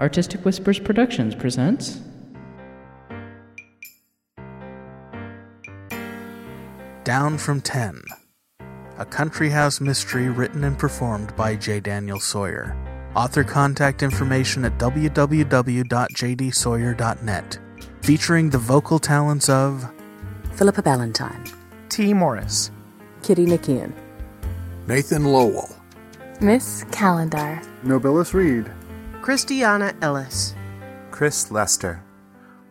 Artistic Whispers Productions presents. Down from 10. A country house mystery written and performed by J. Daniel Sawyer. Author contact information at www.jdsawyer.net. Featuring the vocal talents of Philippa Ballantyne, T. Morris, Kitty Nikian, Nathan Lowell, Miss Calendar, Nobilis Reed, Christiana Ellis, Chris Lester,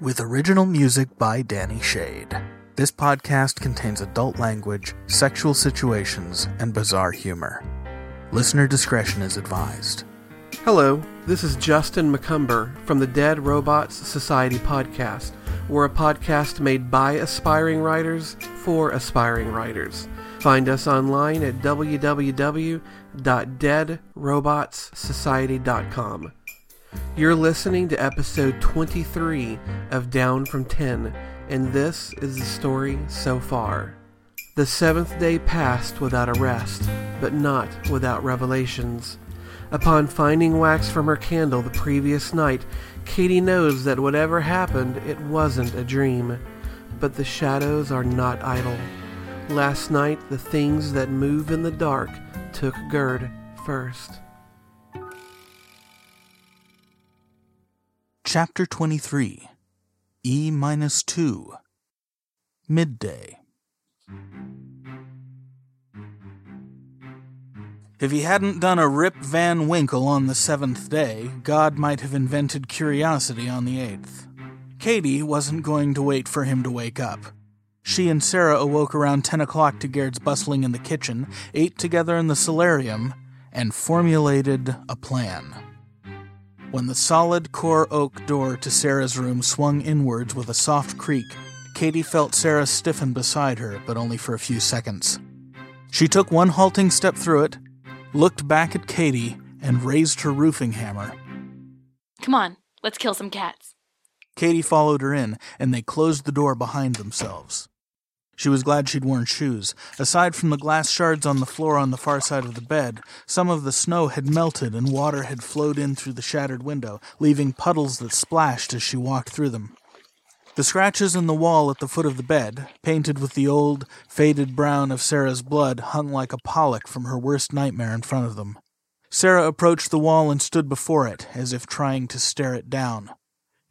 with original music by Danny Shade. This podcast contains adult language, sexual situations, and bizarre humor. Listener discretion is advised. Hello, this is Justin Macumber from the Dead Robots Society podcast. We're a podcast made by aspiring writers for aspiring writers. Find us online at www.deadrobotssociety.com. You're listening to episode 23 of Down from 10, and this is the story so far. The seventh day passed without a rest, but not without revelations. Upon finding wax from her candle the previous night, Katie knows that whatever happened, it wasn't a dream. But the shadows are not idle. Last night, the things that move in the dark took Gerd first. Chapter 23 E minus 2 Midday. If he hadn't done a Rip Van Winkle on the seventh day, God might have invented curiosity on the eighth. Katie wasn't going to wait for him to wake up. She and Sarah awoke around 10 o'clock to Gerd's bustling in the kitchen, ate together in the solarium, and formulated a plan. When the solid core oak door to Sarah's room swung inwards with a soft creak, Katie felt Sarah stiffen beside her, but only for a few seconds. She took one halting step through it, looked back at Katie, and raised her roofing hammer. Come on, let's kill some cats. Katie followed her in, and they closed the door behind themselves. She was glad she'd worn shoes. Aside from the glass shards on the floor on the far side of the bed, some of the snow had melted and water had flowed in through the shattered window, leaving puddles that splashed as she walked through them. The scratches in the wall at the foot of the bed, painted with the old, faded brown of Sarah's blood, hung like a Pollock from her worst nightmare in front of them. Sarah approached the wall and stood before it, as if trying to stare it down.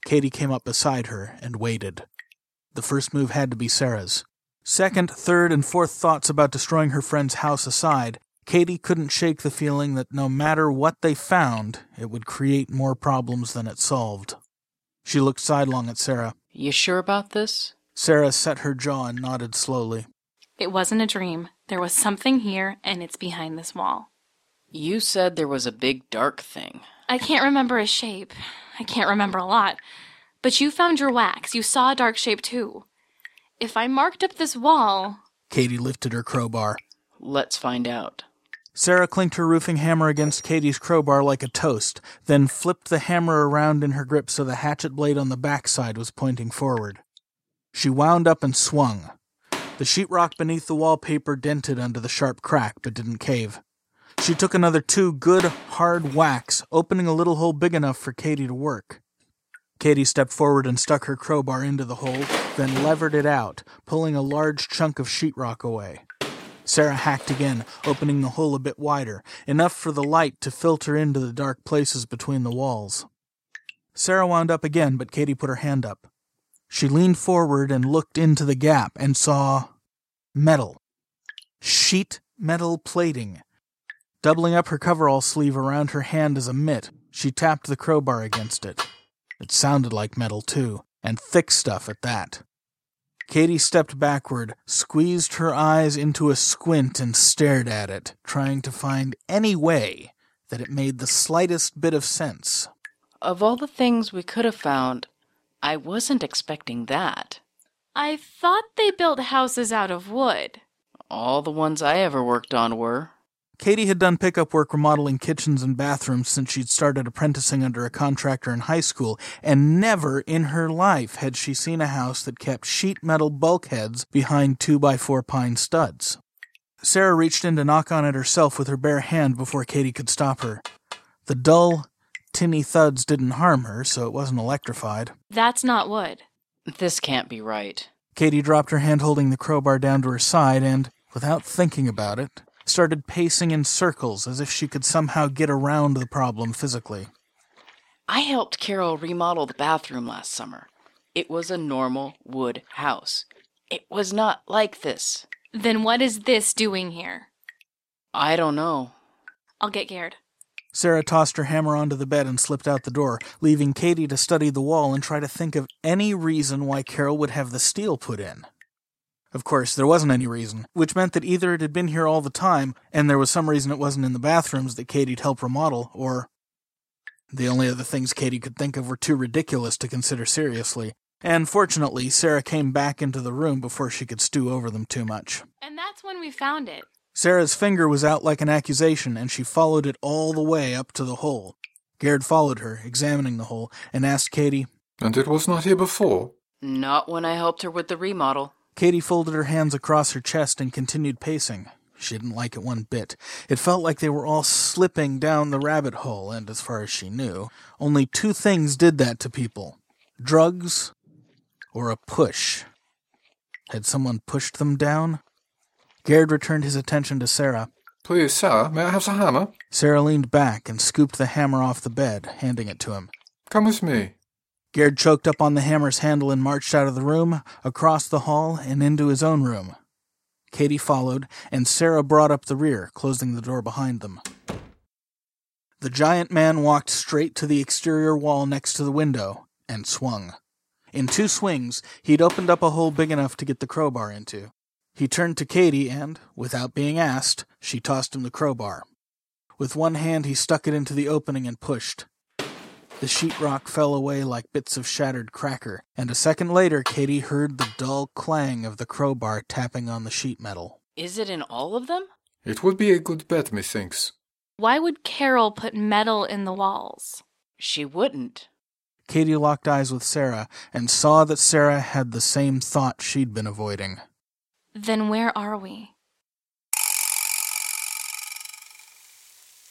Katie came up beside her and waited. The first move had to be Sarah's. Second, third, and fourth thoughts about destroying her friend's house aside, Katie couldn't shake the feeling that no matter what they found, it would create more problems than it solved. She looked sidelong at Sarah. You sure about this? Sarah set her jaw and nodded slowly. It wasn't a dream. There was something here, and it's behind this wall. You said there was a big dark thing. I can't remember a shape. I can't remember a lot. But you found your wax. You saw a dark shape too. If I marked up this wall. Katie lifted her crowbar. Let's find out. Sarah clinked her roofing hammer against Katie's crowbar like a toast, then flipped the hammer around in her grip so the hatchet blade on the backside was pointing forward. She wound up and swung. The sheetrock beneath the wallpaper dented under the sharp crack, but didn't cave. She took another two good, hard whacks, opening a little hole big enough for Katie to work. Katie stepped forward and stuck her crowbar into the hole, then levered it out, pulling a large chunk of sheetrock away. Sarah hacked again, opening the hole a bit wider, enough for the light to filter into the dark places between the walls. Sarah wound up again, but Katie put her hand up. She leaned forward and looked into the gap and saw metal. Sheet metal plating. Doubling up her coverall sleeve around her hand as a mitt, she tapped the crowbar against it. It sounded like metal, too, and thick stuff at that. Katie stepped backward, squeezed her eyes into a squint, and stared at it, trying to find any way that it made the slightest bit of sense. Of all the things we could have found, I wasn't expecting that. I thought they built houses out of wood. All the ones I ever worked on were. Katie had done pickup work remodeling kitchens and bathrooms since she'd started apprenticing under a contractor in high school, and never in her life had she seen a house that kept sheet metal bulkheads behind 2x4 pine studs. Sarah reached in to knock on it herself with her bare hand before Katie could stop her. The dull, tinny thuds didn't harm her, so it wasn't electrified. That's not wood. This can't be right. Katie dropped her hand holding the crowbar down to her side and, without thinking about it, started pacing in circles as if she could somehow get around the problem physically. I helped Carol remodel the bathroom last summer. It was a normal wood house. It was not like this. Then what is this doing here? I don't know. I'll get Gerd. Sarah tossed her hammer onto the bed and slipped out the door, leaving Katie to study the wall and try to think of any reason why Carol would have the steel put in. Of course, there wasn't any reason, which meant that either it had been here all the time, and there was some reason it wasn't in the bathrooms that Katie'd help remodel, or the only other things Katie could think of were too ridiculous to consider seriously. And fortunately, Sarah came back into the room before she could stew over them too much. And that's when we found it. Sarah's finger was out like an accusation, and she followed it all the way up to the hole. Gerd followed her, examining the hole, and asked Katie, And it was not here before? Not when I helped her with the remodel. Katie folded her hands across her chest and continued pacing. She didn't like it one bit. It felt like they were all slipping down the rabbit hole, and as far as she knew, only two things did that to people drugs or a push. Had someone pushed them down? Gerd returned his attention to Sarah. Please, Sarah, may I have the hammer? Sarah leaned back and scooped the hammer off the bed, handing it to him. Come with me. Gerd choked up on the hammer's handle and marched out of the room, across the hall, and into his own room. Katie followed, and Sarah brought up the rear, closing the door behind them. The giant man walked straight to the exterior wall next to the window and swung. In two swings, he'd opened up a hole big enough to get the crowbar into. He turned to Katie and, without being asked, she tossed him the crowbar. With one hand, he stuck it into the opening and pushed. The sheetrock fell away like bits of shattered cracker, and a second later Katie heard the dull clang of the crowbar tapping on the sheet metal. Is it in all of them? It would be a good bet, methinks. Why would Carol put metal in the walls? She wouldn't. Katie locked eyes with Sarah and saw that Sarah had the same thought she'd been avoiding. Then where are we?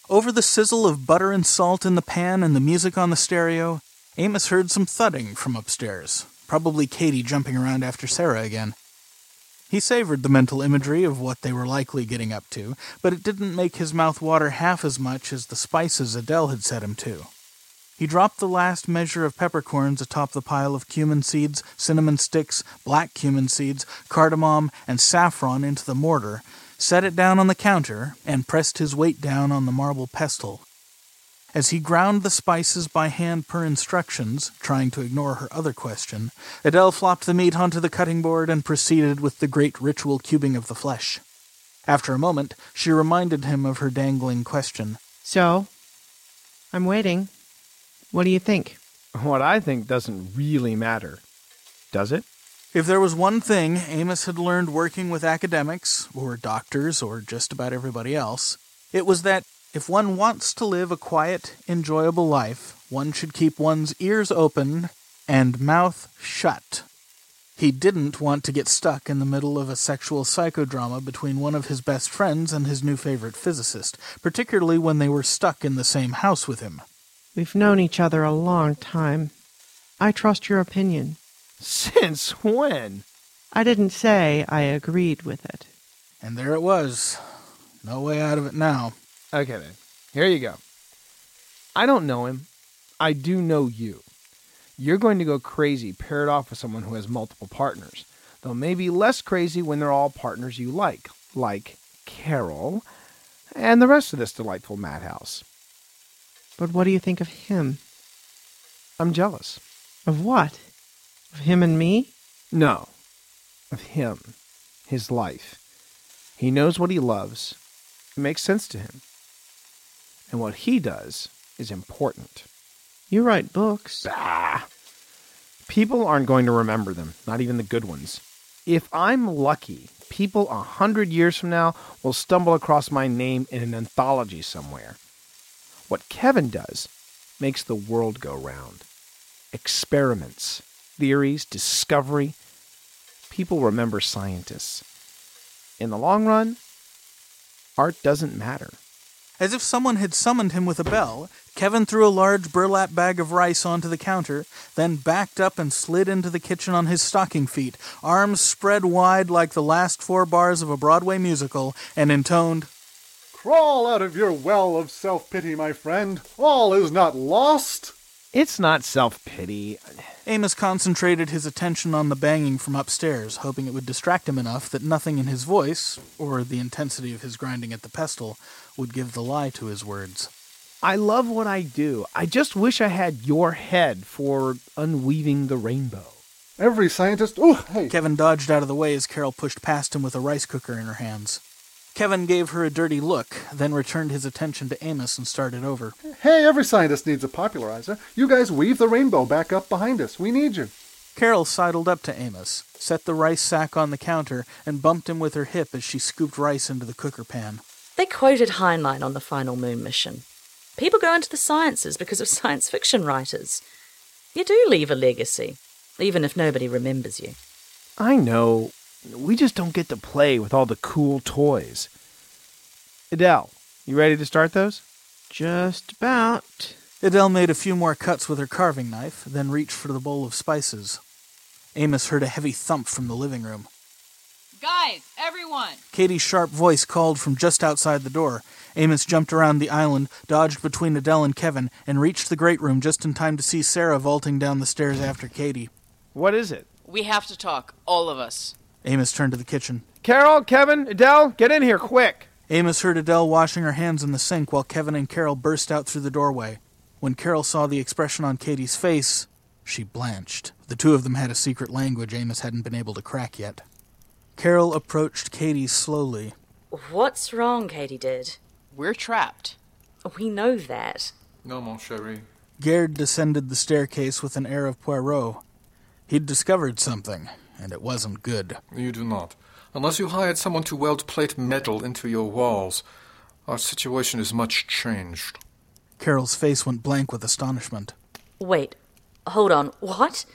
Over the sizzle of butter and salt in the pan and the music on the stereo, Amos heard some thudding from upstairs, probably Katie jumping around after Sarah again. He savored the mental imagery of what they were likely getting up to, but it didn't make his mouth water half as much as the spices Adele had set him to. He dropped the last measure of peppercorns atop the pile of cumin seeds, cinnamon sticks, black cumin seeds, cardamom, and saffron into the mortar, set it down on the counter, and pressed his weight down on the marble pestle. As he ground the spices by hand per instructions, trying to ignore her other question, Adele flopped the meat onto the cutting board and proceeded with the great ritual cubing of the flesh. After a moment, she reminded him of her dangling question. So, I'm waiting. What do you think? What I think doesn't really matter. Does it? If there was one thing Amos had learned working with academics, or doctors, or just about everybody else, it was that if one wants to live a quiet, enjoyable life, one should keep one's ears open and mouth shut. He didn't want to get stuck in the middle of a sexual psychodrama between one of his best friends and his new favorite physicist, particularly when they were stuck in the same house with him. We've known each other a long time. I trust your opinion. Since when? I didn't say I agreed with it. And there it was. No way out of it now. Okay, then. Here you go. I don't know him. I do know you. You're going to go crazy paired off with someone who has multiple partners, though maybe less crazy when they're all partners you like, like Carol and the rest of this delightful madhouse. But what do you think of him? I'm jealous. Of what? Of him and me? No, of him, his life. He knows what he loves. It makes sense to him. And what he does is important. You write books. Ah. People aren't going to remember them, not even the good ones. If I'm lucky, people a hundred years from now will stumble across my name in an anthology somewhere. What Kevin does makes the world go round. Experiments, theories, discovery. People remember scientists. In the long run, art doesn't matter. As if someone had summoned him with a bell, Kevin threw a large burlap bag of rice onto the counter, then backed up and slid into the kitchen on his stocking feet, arms spread wide like the last four bars of a Broadway musical, and intoned, Crawl out of your well of self pity, my friend. All is not lost. It's not self pity. Amos concentrated his attention on the banging from upstairs, hoping it would distract him enough that nothing in his voice, or the intensity of his grinding at the pestle, would give the lie to his words. I love what I do. I just wish I had your head for unweaving the rainbow. Every scientist. Oh, hey. Kevin dodged out of the way as Carol pushed past him with a rice cooker in her hands. Kevin gave her a dirty look, then returned his attention to Amos and started over. Hey, every scientist needs a popularizer. You guys weave the rainbow back up behind us. We need you. Carol sidled up to Amos, set the rice sack on the counter, and bumped him with her hip as she scooped rice into the cooker pan. They quoted Heinlein on the final moon mission. People go into the sciences because of science fiction writers. You do leave a legacy, even if nobody remembers you. I know. We just don't get to play with all the cool toys. Adele, you ready to start those? Just about. Adele made a few more cuts with her carving knife, then reached for the bowl of spices. Amos heard a heavy thump from the living room. Guys, everyone! Katie's sharp voice called from just outside the door. Amos jumped around the island, dodged between Adele and Kevin, and reached the great room just in time to see Sarah vaulting down the stairs after Katie. What is it? We have to talk, all of us. Amos turned to the kitchen. Carol, Kevin, Adele, get in here quick. Amos heard Adele washing her hands in the sink while Kevin and Carol burst out through the doorway. When Carol saw the expression on Katie's face, she blanched. The two of them had a secret language Amos hadn't been able to crack yet. Carol approached Katie slowly. What's wrong, Katydid? We're trapped. We know that. No, mon chéri. Gerd descended the staircase with an air of Poirot. He'd discovered something, and it wasn't good. You do not. Unless you hired someone to weld plate metal into your walls, our situation is much changed. Carol's face went blank with astonishment. Wait, hold on. What?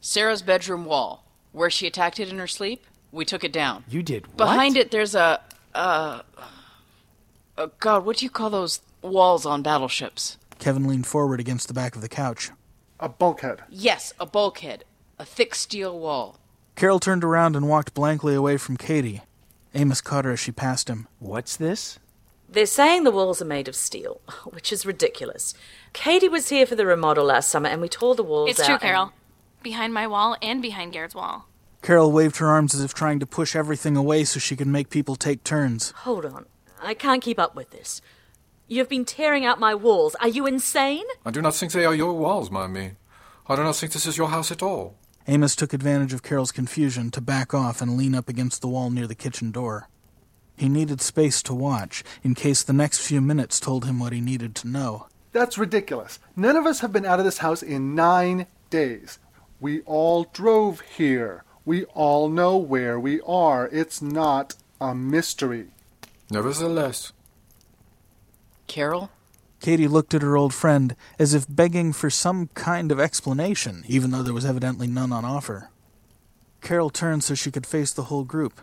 Sarah's bedroom wall. Where she attacked it in her sleep, we took it down. You did what? Behind it, there's a. Uh, uh, God, what do you call those walls on battleships? Kevin leaned forward against the back of the couch. A bulkhead. Yes, a bulkhead. A thick steel wall. Carol turned around and walked blankly away from Katie. Amos caught her as she passed him. What's this? They're saying the walls are made of steel, which is ridiculous. Katie was here for the remodel last summer, and we tore the walls It's out. true, and- Carol. Behind my wall and behind Gerd's wall. Carol waved her arms as if trying to push everything away so she could make people take turns. Hold on. I can't keep up with this. You've been tearing out my walls. Are you insane? I do not think they are your walls, Mamie. I do not think this is your house at all. Amos took advantage of Carol's confusion to back off and lean up against the wall near the kitchen door. He needed space to watch, in case the next few minutes told him what he needed to know. That's ridiculous. None of us have been out of this house in nine days. We all drove here. We all know where we are. It's not a mystery. Nevertheless, Carol? Katie looked at her old friend as if begging for some kind of explanation, even though there was evidently none on offer. Carol turned so she could face the whole group.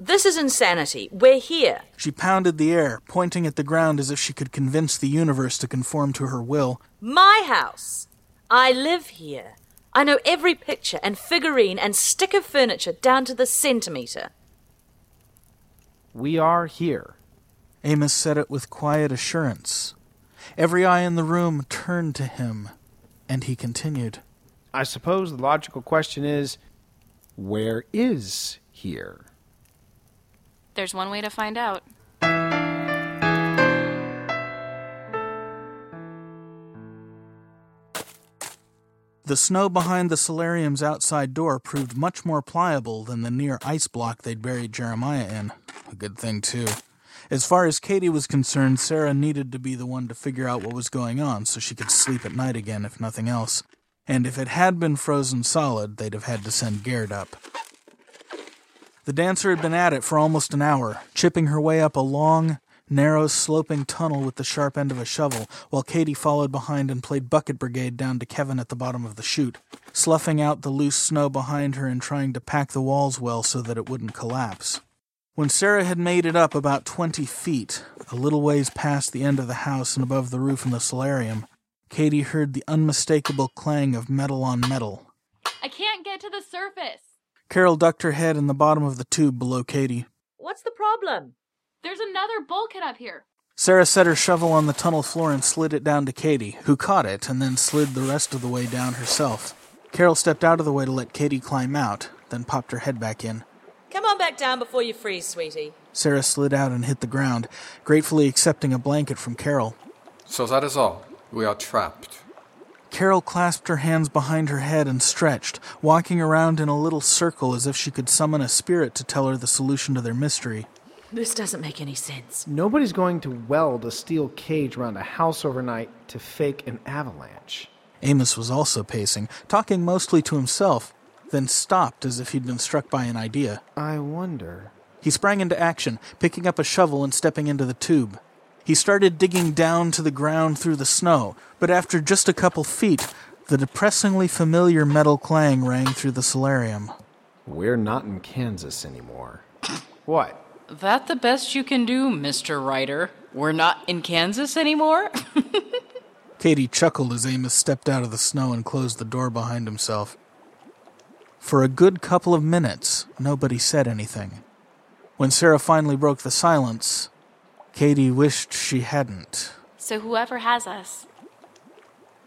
This is insanity. We're here. She pounded the air, pointing at the ground as if she could convince the universe to conform to her will. My house. I live here. I know every picture and figurine and stick of furniture down to the centimetre. We are here. Amos said it with quiet assurance. Every eye in the room turned to him, and he continued. I suppose the logical question is where is here? There's one way to find out. The snow behind the solarium's outside door proved much more pliable than the near ice block they'd buried Jeremiah in. A good thing, too. As far as Katie was concerned, Sarah needed to be the one to figure out what was going on so she could sleep at night again, if nothing else. And if it had been frozen solid, they'd have had to send Gerd up. The dancer had been at it for almost an hour, chipping her way up a long, narrow, sloping tunnel with the sharp end of a shovel, while Katie followed behind and played bucket brigade down to Kevin at the bottom of the chute, sloughing out the loose snow behind her and trying to pack the walls well so that it wouldn't collapse. When Sarah had made it up about twenty feet, a little ways past the end of the house and above the roof in the solarium, Katy heard the unmistakable clang of metal on metal. I can't get to the surface. Carol ducked her head in the bottom of the tube below Katy. What's the problem? There's another bulkhead up here. Sarah set her shovel on the tunnel floor and slid it down to Katy, who caught it and then slid the rest of the way down herself. Carol stepped out of the way to let Katy climb out, then popped her head back in. Come on back down before you freeze, sweetie. Sarah slid out and hit the ground, gratefully accepting a blanket from Carol. So that is all. We are trapped. Carol clasped her hands behind her head and stretched, walking around in a little circle as if she could summon a spirit to tell her the solution to their mystery. This doesn't make any sense. Nobody's going to weld a steel cage around a house overnight to fake an avalanche. Amos was also pacing, talking mostly to himself, then stopped as if he'd been struck by an idea. I wonder. He sprang into action, picking up a shovel and stepping into the tube. He started digging down to the ground through the snow, but after just a couple feet, the depressingly familiar metal clang rang through the solarium. We're not in Kansas anymore. What? That the best you can do, Mr. Ryder? We're not in Kansas anymore? Katie chuckled as Amos stepped out of the snow and closed the door behind himself. For a good couple of minutes, nobody said anything. When Sarah finally broke the silence, Katie wished she hadn't. So whoever has us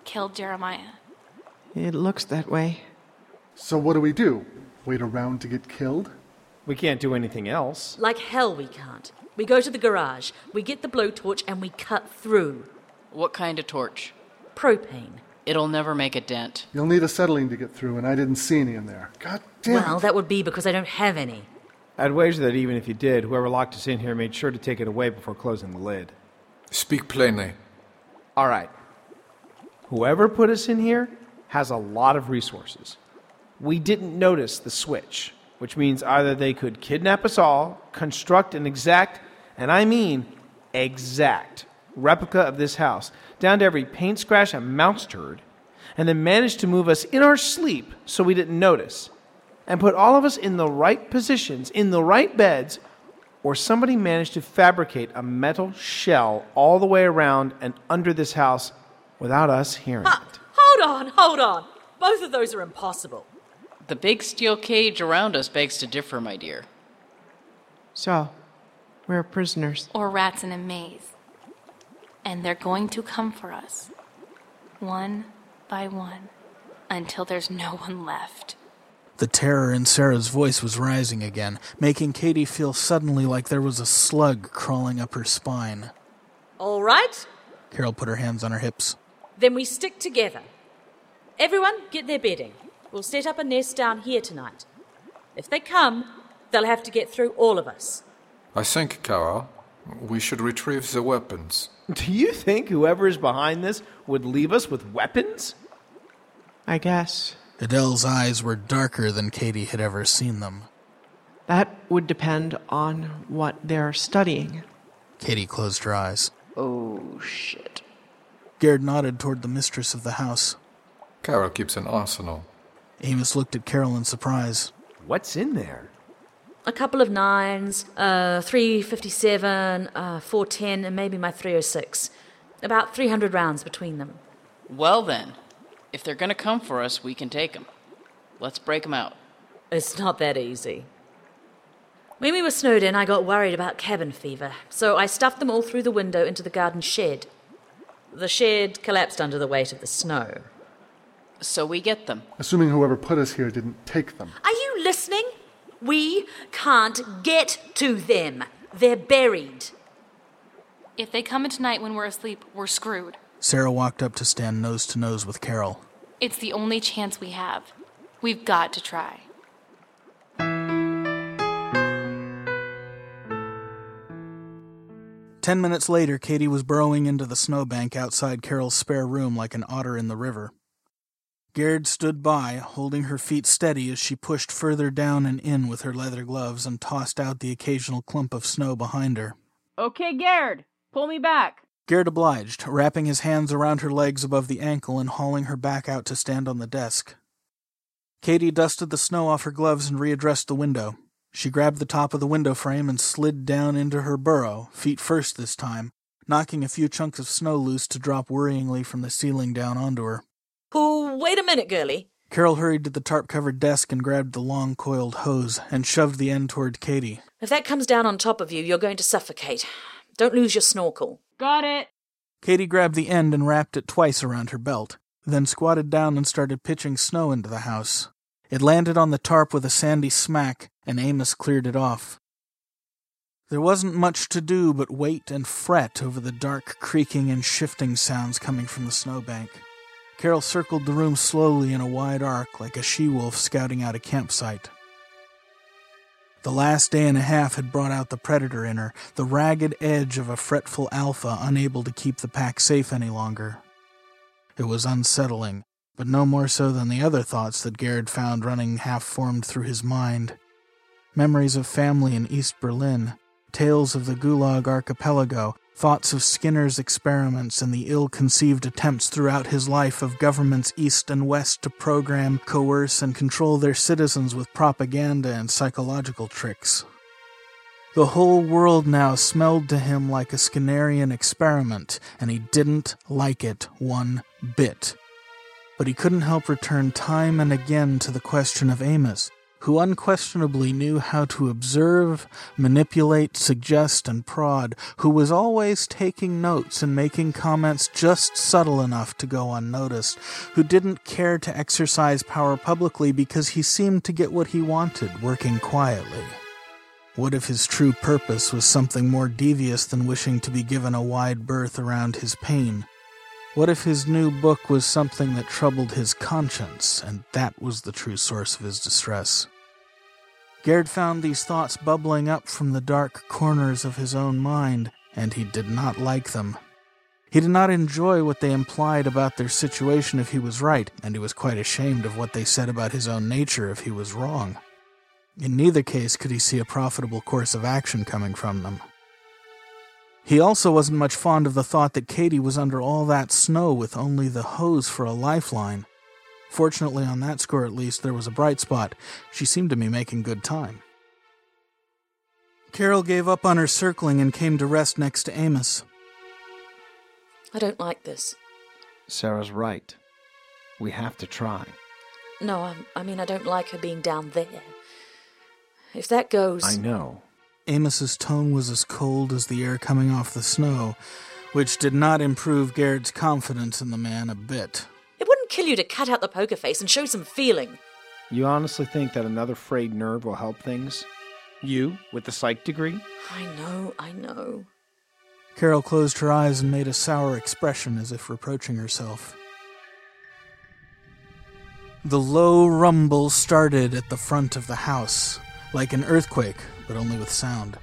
killed Jeremiah. It looks that way. So what do we do? Wait around to get killed? We can't do anything else. Like hell we can't. We go to the garage, we get the blowtorch, and we cut through. What kind of torch? Propane. It'll never make a dent. You'll need acetylene to get through, and I didn't see any in there. God damn Well, that would be because I don't have any. I'd wager that even if you did, whoever locked us in here made sure to take it away before closing the lid. Speak plainly. All right. Whoever put us in here has a lot of resources. We didn't notice the switch, which means either they could kidnap us all, construct an exact, and I mean exact, replica of this house, down to every paint scratch and mouse turd, and then managed to move us in our sleep so we didn't notice, and put all of us in the right positions, in the right beds, or somebody managed to fabricate a metal shell all the way around and under this house without us hearing Ha! it. Hold on, hold on. Both of those are impossible. The big steel cage around us begs to differ, my dear. So, we're prisoners. Or rats in a maze. And they're going to come for us. One by one. Until there's no one left. The terror in Sarah's voice was rising again, making Katy feel suddenly like there was a slug crawling up her spine. All right, Carol put her hands on her hips. then we stick together. Everyone, get their bedding. We'll set up a nest down here tonight. If they come, they'll have to get through all of us. I think, Carol, we should retrieve the weapons. Do you think whoever is behind this would leave us with weapons? I guess. Adele's eyes were darker than Katy had ever seen them. That would depend on what they're studying. Katy closed her eyes. Oh, shit. Gerd nodded toward the mistress of the house. Carol keeps an arsenal. Amos looked at Carol in surprise. What's in there? A couple of nines, uh, 357, uh, 410, and maybe my 306. About 300 rounds between them. Well, then, if they're gonna come for us, we can take them. Let's break them out. It's not that easy. When we were snowed in, I got worried about cabin fever, so I stuffed them all through the window into the garden shed. The shed collapsed under the weight of the snow. So we get them. Assuming whoever put us here didn't take them. Are you listening? We can't get to them. They're buried. If they come in tonight when we're asleep, we're screwed. Sarah walked up to stand nose to nose with Carol. It's the only chance we have. We've got to try. Ten minutes later, Katie was burrowing into the snowbank outside Carol's spare room like an otter in the river. Gerd stood by, holding her feet steady as she pushed further down and in with her leather gloves and tossed out the occasional clump of snow behind her. Okay, Gerd, pull me back. Gerd obliged, wrapping his hands around her legs above the ankle and hauling her back out to stand on the desk. Katy dusted the snow off her gloves and readdressed the window. She grabbed the top of the window frame and slid down into her burrow, feet first this time, knocking a few chunks of snow loose to drop worryingly from the ceiling down onto her. Wait a minute, girlie. Carol hurried to the tarp covered desk and grabbed the long coiled hose and shoved the end toward Katy. If that comes down on top of you, you're going to suffocate. Don't lose your snorkel. Got it. Katy grabbed the end and wrapped it twice around her belt, then squatted down and started pitching snow into the house. It landed on the tarp with a sandy smack, and Amos cleared it off. There wasn't much to do but wait and fret over the dark creaking and shifting sounds coming from the snowbank. Carol circled the room slowly in a wide arc like a she wolf scouting out a campsite. The last day and a half had brought out the predator in her, the ragged edge of a fretful alpha unable to keep the pack safe any longer. It was unsettling, but no more so than the other thoughts that Garrett found running half formed through his mind. Memories of family in East Berlin, tales of the Gulag archipelago, thoughts of Skinner's experiments and the ill conceived attempts throughout his life of governments east and west to program, coerce, and control their citizens with propaganda and psychological tricks. The whole world now smelled to him like a Skinnerian experiment, and he didn't like it one bit. But he couldn't help return time and again to the question of Amos who unquestionably knew how to observe, manipulate, suggest, and prod, who was always taking notes and making comments just subtle enough to go unnoticed, who didn't care to exercise power publicly because he seemed to get what he wanted working quietly. What if his true purpose was something more devious than wishing to be given a wide berth around his pain? What if his new book was something that troubled his conscience, and that was the true source of his distress? Gerd found these thoughts bubbling up from the dark corners of his own mind, and he did not like them. He did not enjoy what they implied about their situation if he was right, and he was quite ashamed of what they said about his own nature if he was wrong. In neither case could he see a profitable course of action coming from them. He also wasn't much fond of the thought that Katy was under all that snow with only the hose for a lifeline. Fortunately, on that score at least, there was a bright spot. She seemed to be making good time. Carol gave up on her circling and came to rest next to Amos. I don't like this. Sarah's right. We have to try. No, I, I mean, I don't like her being down there. If that goes. I know. Amos's tone was as cold as the air coming off the snow, which did not improve Garrett's confidence in the man a bit. It wouldn't kill you to cut out the poker face and show some feeling. You honestly think that another frayed nerve will help things? You, with the psych degree? I know, I know. Carol closed her eyes and made a sour expression as if reproaching herself. The low rumble started at the front of the house, like an earthquake, but only with sound.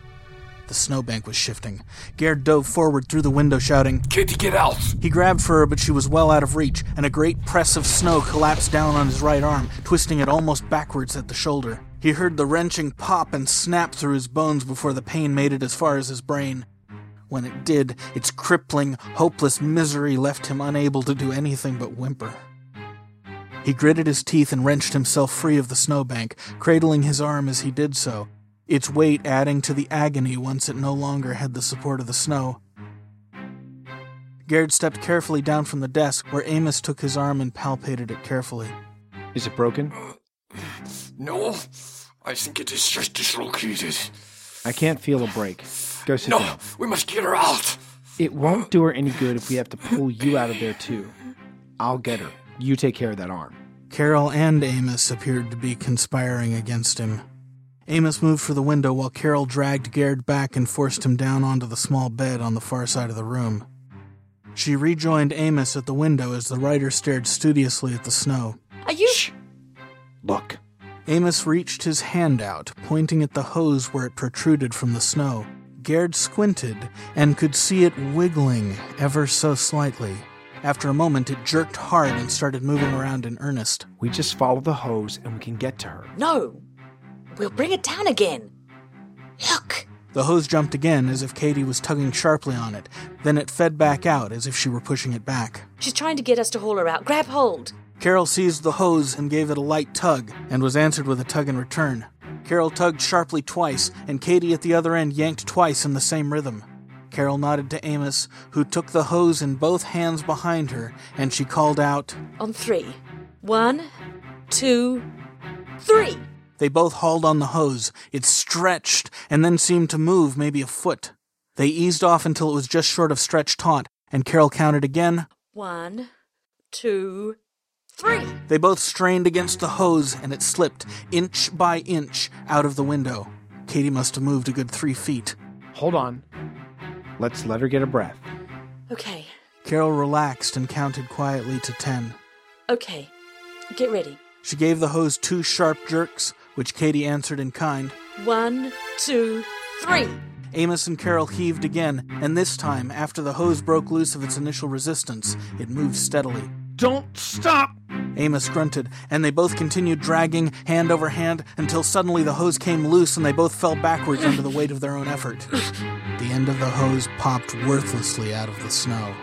The snowbank was shifting. Gerd dove forward through the window, shouting, Kitty, get out! He grabbed for her, but she was well out of reach, and a great press of snow collapsed down on his right arm, twisting it almost backwards at the shoulder. He heard the wrenching pop and snap through his bones before the pain made it as far as his brain. When it did, its crippling, hopeless misery left him unable to do anything but whimper. He gritted his teeth and wrenched himself free of the snowbank, cradling his arm as he did so, its weight adding to the agony once it no longer had the support of the snow. Gerd stepped carefully down from the desk, where Amos took his arm and palpated it carefully. Is it broken? No, I think it is just dislocated. I can't feel a break. Go sit no, down. we must get her out. It won't do her any good if we have to pull you out of there, too. I'll get her. You take care of that arm. Carol and Amos appeared to be conspiring against him. Amos moved for the window while Carol dragged Gerd back and forced him down onto the small bed on the far side of the room. She rejoined Amos at the window as the writer stared studiously at the snow. Are you. Shh. Look. Amos reached his hand out, pointing at the hose where it protruded from the snow. Gerd squinted and could see it wiggling ever so slightly. After a moment, it jerked hard and started moving around in earnest. We just follow the hose and we can get to her. No! We'll bring it down again. Look! The hose jumped again as if Katy was tugging sharply on it. Then it fed back out as if she were pushing it back. She's trying to get us to haul her out. Grab hold. Carol seized the hose and gave it a light tug, and was answered with a tug in return. Carol tugged sharply twice, and Katie at the other end yanked twice in the same rhythm. Carol nodded to Amos, who took the hose in both hands behind her, and she called out, On three. One, two, three. They both hauled on the hose. It stretched and then seemed to move maybe a foot. They eased off until it was just short of stretched taut, and Carol counted again. One, two, three. They both strained against the hose, and it slipped, inch by inch, out of the window. Katie must have moved a good three feet. Hold on. Let's let her get a breath. Okay, Carol relaxed and counted quietly to ten. okay. Get ready. She gave the hose two sharp jerks, which Katie answered in kind. One, two, three. Amos and Carol heaved again, and this time, after the hose broke loose of its initial resistance, it moved steadily. Don't stop! Amos grunted, and they both continued dragging, hand over hand, until suddenly the hose came loose and they both fell backwards under the weight of their own effort. The end of the hose popped worthlessly out of the snow.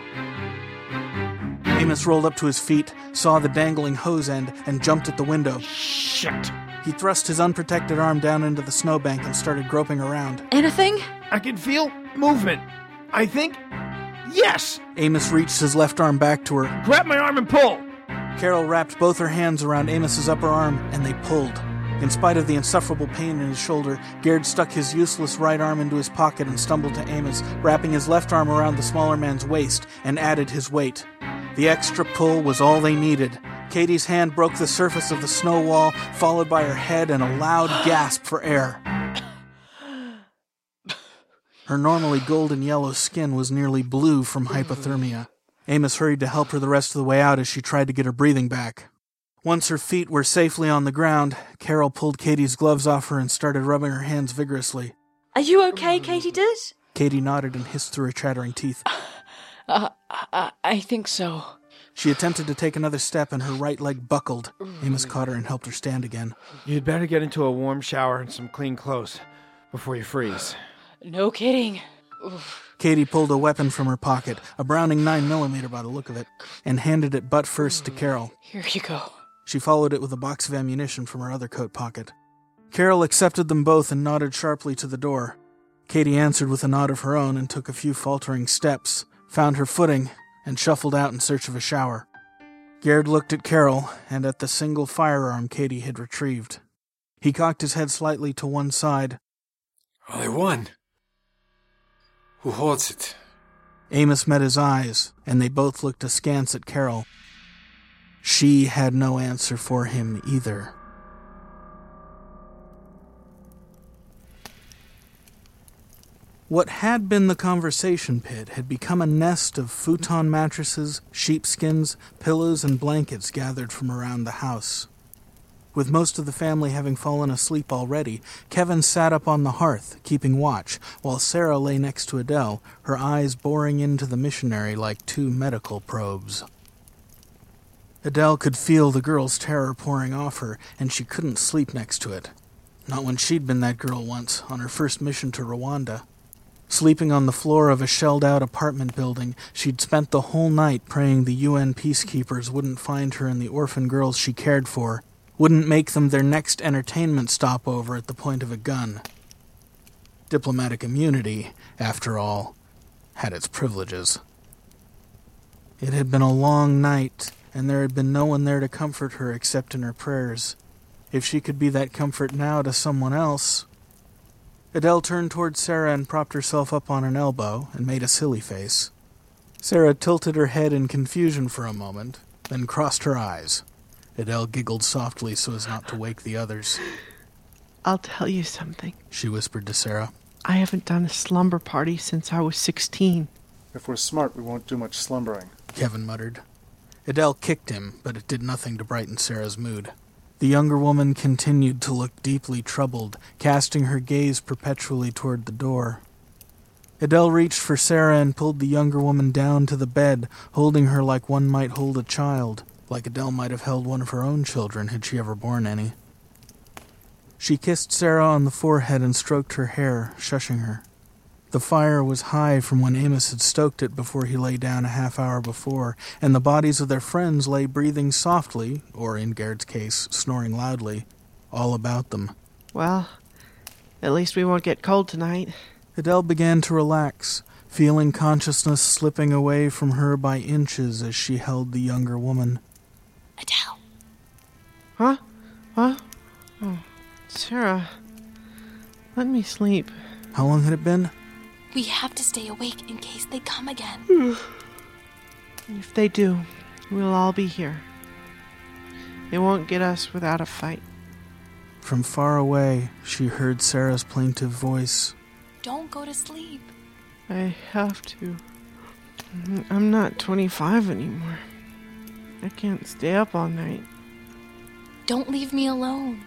Amos rolled up to his feet, saw the dangling hose end, and jumped at the window. Shit! He thrust his unprotected arm down into the snowbank and started groping around. Anything? I can feel movement. I think. Yes! Amos reached his left arm back to her. Grab my arm and pull! Carol wrapped both her hands around Amos's upper arm, and they pulled. In spite of the insufferable pain in his shoulder, Gerd stuck his useless right arm into his pocket and stumbled to Amos, wrapping his left arm around the smaller man's waist, and added his weight. The extra pull was all they needed. Katie's hand broke the surface of the snow wall, followed by her head and a loud gasp for air. Her normally golden yellow skin was nearly blue from hypothermia. Amos hurried to help her the rest of the way out as she tried to get her breathing back. Once her feet were safely on the ground, Carol pulled Katie's gloves off her and started rubbing her hands vigorously. Are you okay, Katydid? Katie nodded and hissed through her chattering teeth. Uh, I, I think so. She attempted to take another step and her right leg buckled. Amos caught her and helped her stand again. You'd better get into a warm shower and some clean clothes before you freeze. No kidding. Oof. Katie pulled a weapon from her pocket, a Browning 9mm by the look of it, and handed it butt first to hmm. Carol. Here you go. She followed it with a box of ammunition from her other coat pocket. Carol accepted them both and nodded sharply to the door. Katie answered with a nod of her own and took a few faltering steps, found her footing, and shuffled out in search of a shower. Gerd looked at Carol and at the single firearm Katie had retrieved. He cocked his head slightly to one side. Only one. Who holds it? Amos met his eyes, and they both looked askance at Carol. She had no answer for him either. What had been the conversation pit had become a nest of futon mattresses, sheepskins, pillows, and blankets gathered from around the house. With most of the family having fallen asleep already, Kevin sat up on the hearth, keeping watch, while Sarah lay next to Adele, her eyes boring into the missionary like two medical probes. Adele could feel the girl's terror pouring off her, and she couldn't sleep next to it. Not when she'd been that girl once, on her first mission to Rwanda. Sleeping on the floor of a shelled out apartment building, she'd spent the whole night praying the UN peacekeepers wouldn't find her and the orphan girls she cared for, wouldn't make them their next entertainment stopover at the point of a gun. Diplomatic immunity, after all, had its privileges. It had been a long night, and there had been no one there to comfort her except in her prayers. If she could be that comfort now to someone else. Adele turned toward Sarah and propped herself up on an elbow and made a silly face. Sarah tilted her head in confusion for a moment, then crossed her eyes. Adele giggled softly so as not to wake the others. I'll tell you something. She whispered to Sarah. I haven't done a slumber party since I was 16. If we're smart, we won't do much slumbering. Kevin muttered. Adele kicked him, but it did nothing to brighten Sarah's mood. The younger woman continued to look deeply troubled, casting her gaze perpetually toward the door. Adele reached for Sarah and pulled the younger woman down to the bed, holding her like one might hold a child, like Adele might have held one of her own children had she ever borne any. She kissed Sarah on the forehead and stroked her hair, shushing her. The fire was high from when Amos had stoked it before he lay down a half hour before, and the bodies of their friends lay breathing softly, or in Gerd's case, snoring loudly, all about them. Well, at least we won't get cold tonight. Adele began to relax, feeling consciousness slipping away from her by inches as she held the younger woman. Adele. Huh? Huh? Oh, Sarah. Let me sleep. How long had it been? We have to stay awake in case they come again. If they do, we'll all be here. They won't get us without a fight. From far away, she heard Sarah's plaintive voice. Don't go to sleep. I have to. I'm not 25 anymore. I can't stay up all night. Don't leave me alone.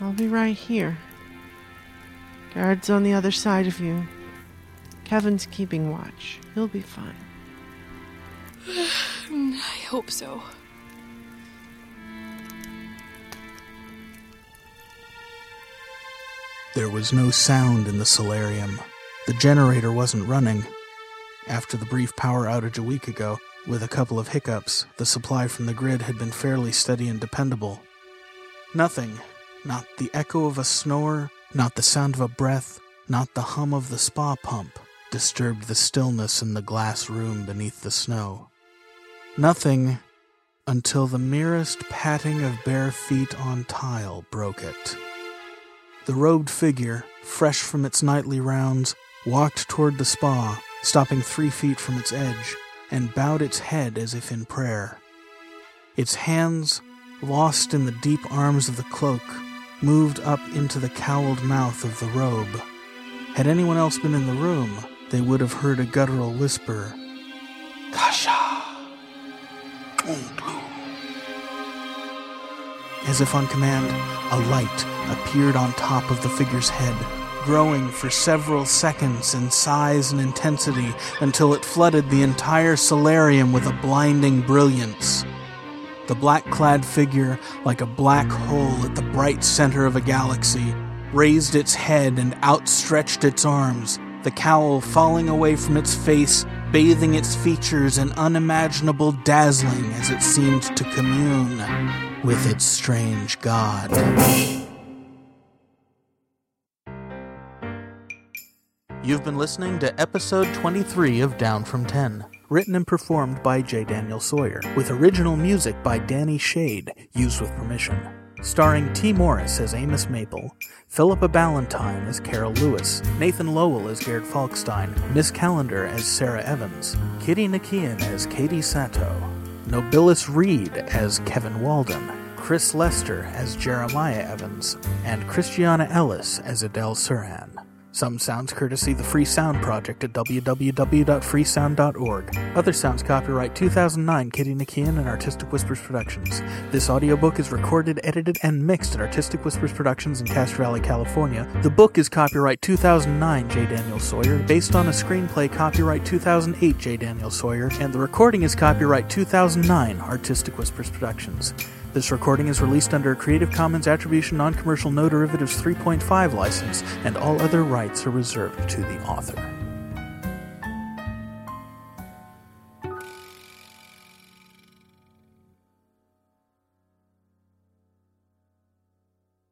I'll be right here. Gerd's on the other side of you. Kevin's keeping watch. He'll be fine. I hope so. There was no sound in the solarium. The generator wasn't running. After the brief power outage a week ago, with a couple of hiccups, the supply from the grid had been fairly steady and dependable. Nothing, not the echo of a snore, not the sound of a breath, not the hum of the spa pump, disturbed the stillness in the glass room beneath the snow. Nothing until the merest patting of bare feet on tile broke it. The robed figure, fresh from its nightly rounds, walked toward the spa, stopping three feet from its edge, and bowed its head as if in prayer. Its hands, lost in the deep arms of the cloak, moved up into the cowled mouth of the robe. Had anyone else been in the room, they would have heard a guttural whisper, Kasha! As if on command, a light appeared on top of the figure's head, growing for several seconds in size and intensity until it flooded the entire solarium with a blinding brilliance. The black clad figure, like a black hole at the bright center of a galaxy, raised its head and outstretched its arms, the cowl falling away from its face, bathing its features in unimaginable dazzling as it seemed to commune with its strange god. You've been listening to episode 23 of Down from 10, written and performed by J. Daniel Sawyer, with original music by Danny Shade, used with permission. Starring Tee Morris as Amos Maple, Philippa Ballantine as Carol Lewis, Nathan Lowell as Gerd Falkstein, Miss Calendar as Sarah Evans, Kitty Nakian as Katy Sato, Nobilis Reed as Kevin Walden, Chris Lester as Jeremiah Evans, and Christiana Ellis as Adele Surhan. Some sounds courtesy the Free Sound Project at www.freesound.org. Other sounds copyright 2009 Kitty Nakian and Artistic Whispers Productions. This audiobook is recorded, edited, and mixed at Artistic Whispers Productions in Castro Valley, California. The book is copyright 2009 J. Daniel Sawyer, based on a screenplay copyright 2008 J. Daniel Sawyer, and the recording is copyright 2009 Artistic Whispers Productions. This recording is released under a Creative Commons Attribution Non Commercial No Derivatives 3.5 license, and all other rights are reserved to the author.